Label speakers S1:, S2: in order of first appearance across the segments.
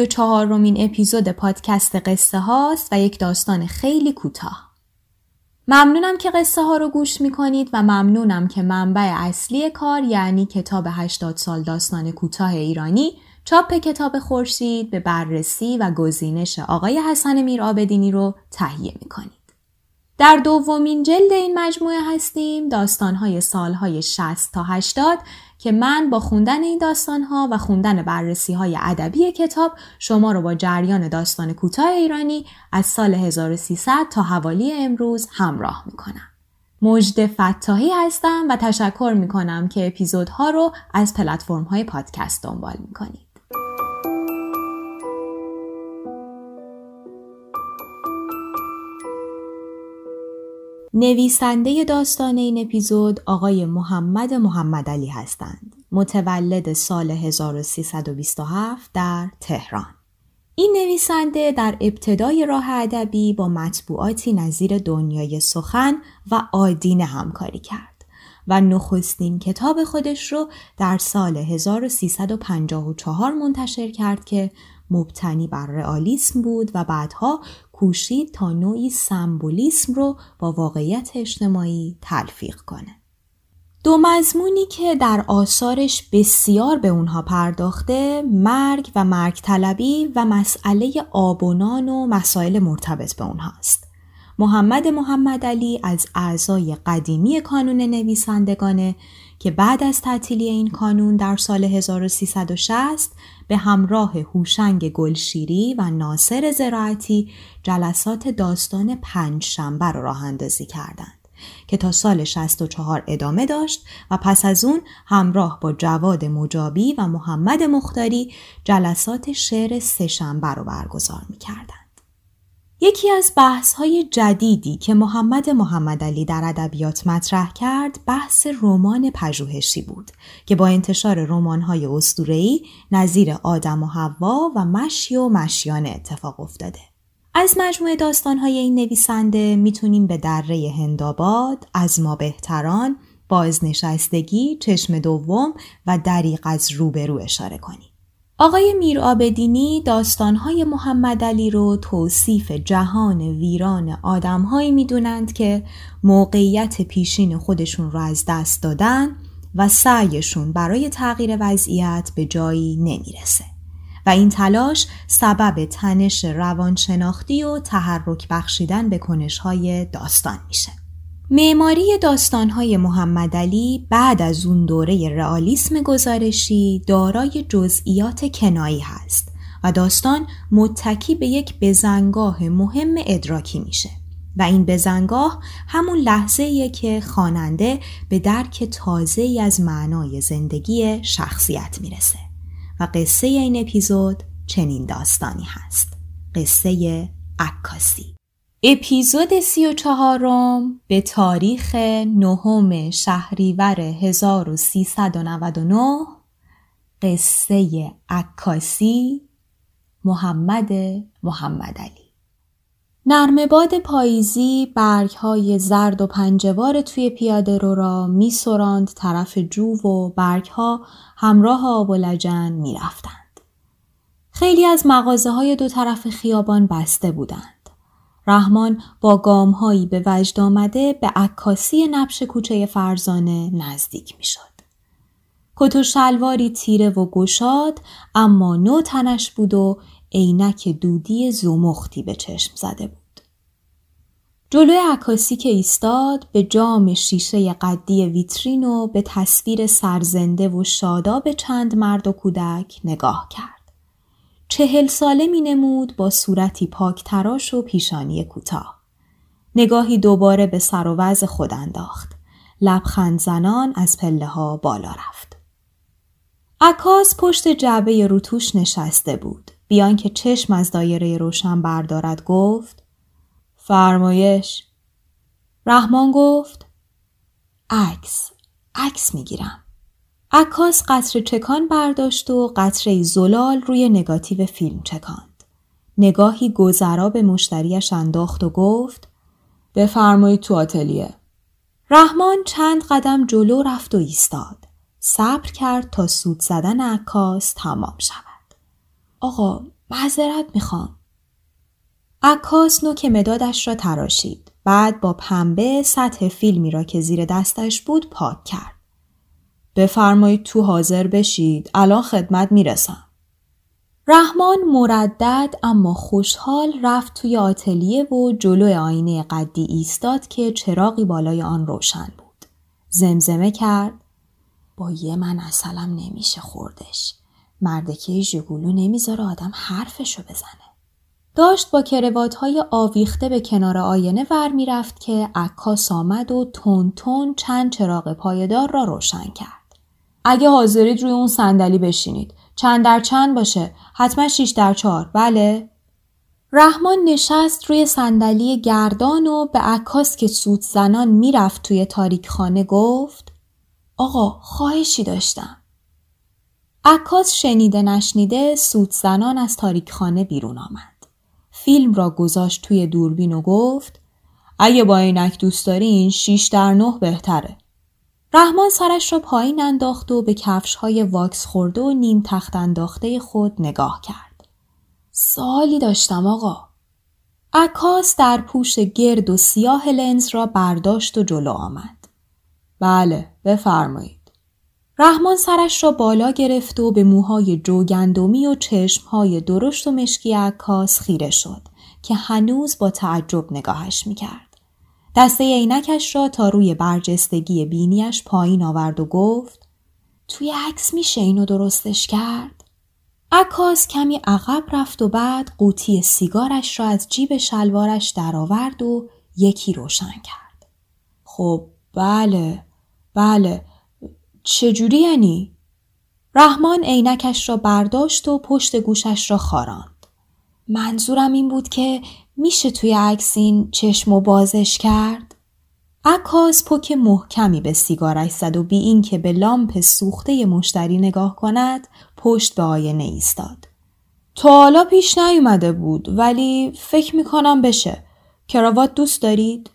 S1: و چهارمین اپیزود پادکست قصه هاست و یک داستان خیلی کوتاه. ممنونم که قصه ها رو گوش می‌کنید و ممنونم که منبع اصلی کار یعنی کتاب 80 سال داستان کوتاه ایرانی چاپ کتاب خورشید به بررسی و گزینش آقای حسن میر آبدینی رو تهیه می‌کنید. در دومین جلد این مجموعه هستیم داستانهای سالهای 60 تا 80 که من با خوندن این داستانها و خوندن بررسی های ادبی کتاب شما رو با جریان داستان کوتاه ایرانی از سال 1300 تا حوالی امروز همراه می‌کنم. مجد فتاحی هستم و تشکر می‌کنم که اپیزودها رو از پلتفرم های پادکست دنبال می‌کنید. نویسنده داستان این اپیزود آقای محمد محمد علی هستند. متولد سال 1327 در تهران. این نویسنده در ابتدای راه ادبی با مطبوعاتی نظیر دنیای سخن و آدین همکاری کرد و نخستین کتاب خودش رو در سال 1354 منتشر کرد که مبتنی بر رئالیسم بود و بعدها کوشید تا نوعی سمبولیسم رو با واقعیت اجتماعی تلفیق کنه. دو مضمونی که در آثارش بسیار به اونها پرداخته مرگ و مرگ طلبی و مسئله آبونان و مسائل مرتبط به اونهاست. محمد محمد علی از اعضای قدیمی کانون نویسندگانه که بعد از تعطیلی این کانون در سال 1360 به همراه هوشنگ گلشیری و ناصر زراعتی جلسات داستان پنج شنبه را راه اندازی کردند که تا سال 64 ادامه داشت و پس از اون همراه با جواد مجابی و محمد مختاری جلسات شعر سهشنبه را برگزار می کردن. یکی از بحث های جدیدی که محمد محمد علی در ادبیات مطرح کرد بحث رمان پژوهشی بود که با انتشار رمان های اسطوره‌ای نظیر آدم و حوا و مشی و مشیانه اتفاق افتاده. از مجموعه های این نویسنده می‌تونیم به دره هنداباد، از ما بهتران، بازنشستگی، چشم دوم و دریق از روبرو اشاره کنیم. آقای میر آبدینی داستانهای محمد علی رو توصیف جهان ویران آدمهایی می‌دونند که موقعیت پیشین خودشون رو از دست دادن و سعیشون برای تغییر وضعیت به جایی نمی‌رسه و این تلاش سبب تنش روانشناختی و تحرک بخشیدن به کنشهای داستان میشه. معماری داستانهای محمد علی بعد از اون دوره رئالیسم گزارشی دارای جزئیات کنایی هست و داستان متکی به یک بزنگاه مهم ادراکی میشه. و این بزنگاه همون لحظه که خواننده به درک تازه از معنای زندگی شخصیت می‌رسه. و قصه این اپیزود چنین داستانی هست. قصه عکاسی. اپیزود سی و چهارم به تاریخ نهم شهریور 1399 قصه عکاسی محمد محمد علی نرمباد پاییزی برگ های زرد و پنجوار توی پیاده رو را می سرند طرف جو و برگ ها همراه آب و لجن می رفتند. خیلی از مغازه های دو طرف خیابان بسته بودند. رحمان با گامهایی به وجد آمده به عکاسی نبش کوچه فرزانه نزدیک می شد. کت و شلواری تیره و گشاد اما نو تنش بود و عینک دودی زمختی به چشم زده بود. جلوی عکاسی که ایستاد به جام شیشه قدی ویترین و به تصویر سرزنده و شاداب چند مرد و کودک نگاه کرد. چهل ساله می نمود با صورتی پاک تراش و پیشانی کوتاه. نگاهی دوباره به سر و وضع خود انداخت. لبخند زنان از پله ها بالا رفت. عکاس پشت جعبه روتوش نشسته بود. بیان که چشم از دایره روشن بردارد گفت فرمایش رحمان گفت عکس عکس می‌گیرم عکاس قطر چکان برداشت و قطره زلال روی نگاتیو فیلم چکاند. نگاهی گذرا به مشتریش انداخت و گفت بفرمایید تو آتلیه. رحمان چند قدم جلو رفت و ایستاد. صبر کرد تا سود زدن عکاس تمام شود. آقا معذرت می‌خوام. عکاس نوک مدادش را تراشید. بعد با پنبه سطح فیلمی را که زیر دستش بود پاک کرد. بفرمایید تو حاضر بشید. الان خدمت می‌رسم. رحمان مردد اما خوشحال رفت توی آتلیه و جلوی آینه قدی ایستاد که چراغی بالای آن روشن بود. زمزمه کرد با یه من اصلم نمیشه خوردش. مردکه ژگولو نمی‌ذاره آدم حرفشو بزنه. داشت با کروات های آویخته به کنار آینه ور می‌رفت که عکاس آمد و تون تون چند چراغ پایدار را روشن کرد. اگه حاضرید روی اون صندلی بشینید. چند در چند باشه. حتما شیش در چهار. بله؟ رحمان نشست روی صندلی گردان و به عکاس که سود زنان می‌رفت توی تاریک خانه گفت آقا خواهشی داشتم. عکاس شنیده نشنیده سود زنان از تاریک خانه بیرون آمد. فیلم را گذاشت توی دوربین و گفت اگه با عینک دوست دارین شیش در نه بهتره. رحمان سرش را پایین انداخت و به کفش های واکس خورده و نیم تخت انداخته خود نگاه کرد. سالی داشتم آقا. عکاس در پوش گرد و سیاه لنز را برداشت و جلو آمد. بله بفرمایید. رحمان سرش را بالا گرفت و به موهای جوگندمی و چشمهای درشت و مشکی عکاس خیره شد که هنوز با تعجب نگاهش می‌کرد. دسته عینکش را تا روی برجستگی بینیش پایین آورد و گفت توی عکس میشه اینو درستش کرد؟ عکاس کمی عقب رفت و بعد قوطی سیگارش را از جیب شلوارش درآورد و یکی روشن کرد. خب بله بله چجوری یعنی؟ رحمان عینکش را برداشت و پشت گوشش را خاراند. منظورم این بود که میشه توی عکس این چشم و بازش کرد؟ عکاس پک محکمی به سیگارش زد و بی اینکه به لامپ سوخته مشتری نگاه کند پشت به آینه ایستاد. تا حالا پیش نیومده بود ولی فکر می‌کنم بشه. کراوات دوست دارید؟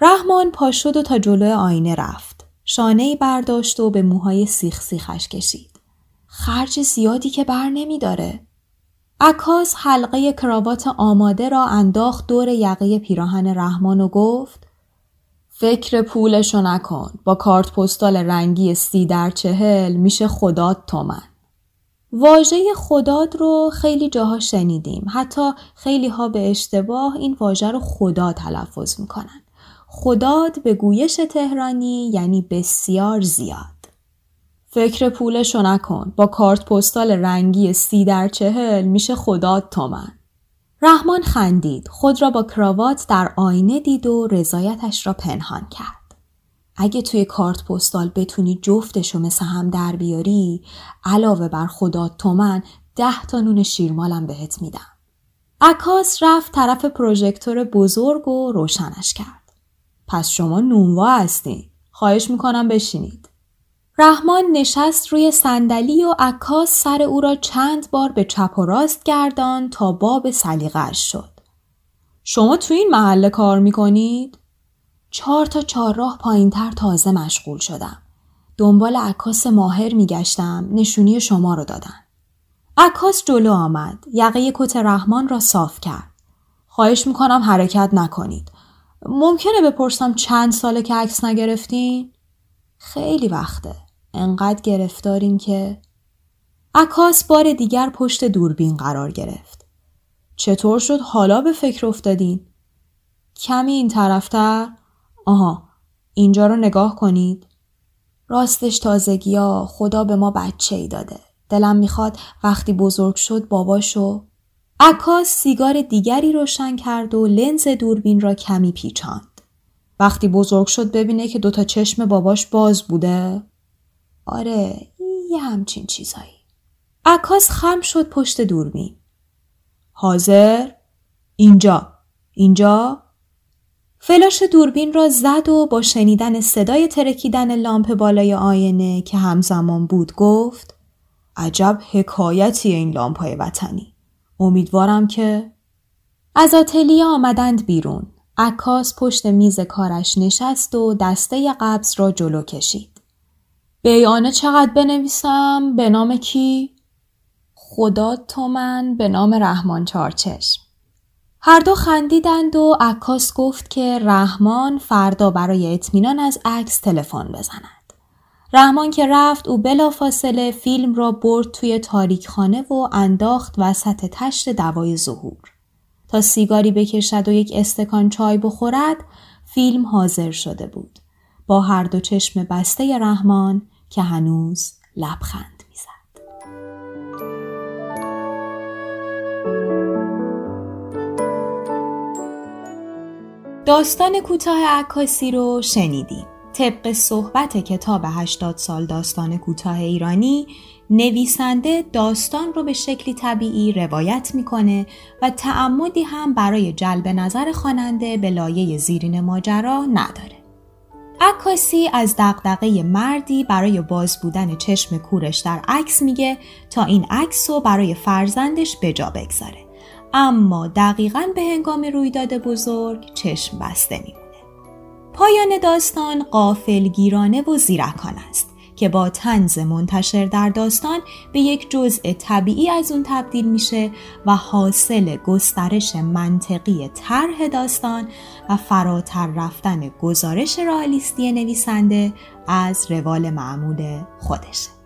S1: رحمان پا شد و تا جلو آینه رفت. شانه برداشت و به موهای سیخ سیخش کشید. خرج زیادی که بر نمی داره. عکاس حلقه کراوات آماده را انداخت دور یقه پیراهن رحمان و گفت فکر پولشو نکن. با کارت پستال رنگی سی در چهل میشه خداد تومن واژه خداد رو خیلی جاها شنیدیم. حتی خیلی ها به اشتباه این واژه رو خدا تلفظ می‌کنن. خداد به گویش تهرانی یعنی بسیار زیاد. فکر پولشو نکن. با کارت پستال رنگی سی در چهل میشه خداد تومن. رحمان خندید. خود را با کراوات در آینه دید و رضایتش را پنهان کرد. اگه توی کارت پستال بتونی جفتشو مثل هم در بیاری علاوه بر خداد تومن ده تا نون شیرمالم بهت میدم. عکاس رفت طرف پروژکتور بزرگ و روشنش کرد. پس شما نونوا هستین. خواهش می‌کنم بشینید. رحمان نشست روی صندلی و عکاس سر او را چند بار به چپ و راست گردان تا باب سلیقهاش شد. شما تو این محله کار می‌کنید؟ چهار تا چهار راه پایین تر تازه مشغول شدم. دنبال عکاس ماهر میگشتم نشونی شما رو دادن. عکاس جلو آمد. یقه کت رحمان را صاف کرد. خواهش می‌کنم حرکت نکنید. ممکنه بپرسم چند ساله که عکس نگرفتین؟ خیلی وقته. انقدر گرفتاریم که عکاس بار دیگر پشت دوربین قرار گرفت. چطور شد حالا به فکر افتادین؟ کمی این طرفتر؟ آها اینجا رو نگاه کنید. راستش تازگی ها خدا به ما بچه ای داده. دلم می‌خواد وقتی بزرگ شد باباشو عکاس سیگار دیگری روشن کرد و لنز دوربین را کمی پیچاند. وقتی بزرگ شد ببینه که دوتا چشم باباش باز بوده؟ آره یه همچین چیزایی. عکاس خم شد پشت دوربین. حاضر؟ اینجا. اینجا؟ فلاش دوربین را زد و با شنیدن صدای ترکیدن لامپ بالای آینه که همزمان بود گفت عجب حکایتی این لامپای وطنی. امیدوارم که از آتلیه آمدند بیرون. عکاس پشت میز کارش نشست و دسته قبض را جلو کشید. بیانه چقدر بنویسم؟ به نام کی؟ خدا تو من به نام رحمان چارچشم. هر دو خندیدند و عکاس گفت که رحمان فردا برای اطمینان از عکس تلفن بزند. رحمان که رفت او بلافاصله فیلم را برد توی تاریک خانه و انداخت وسط تشت دوای ظهور. تا سیگاری بکشد و یک استکان چای بخورد فیلم حاضر شده بود. با هر دو چشم بسته رحمان که هنوز لبخند می‌زد. داستان کوتاه عکاسی رو شنیدیم. طبق صحبت کتاب 80 سال داستان کوتاه ایرانی نویسنده داستان رو به شکلی طبیعی روایت می‌کنه و تعمدی هم برای جلب نظر خواننده به لایه زیرین ماجرا نداره. عکاسی از دقدقه مردی برای باز بودن چشم کورش در عکس میگه تا این عکس رو برای فرزندش به جا بگذاره. اما دقیقا به هنگام رویداد بزرگ چشم بسته میمونه. پایان داستان قافلگیرانه و زیرکان است. که با تنز منتشر در داستان به یک جزء طبیعی از اون تبدیل میشه و حاصل گسترش منطقی طرح داستان و فراتر رفتن گزارش رالیستی نویسنده از روال معمول خودشه.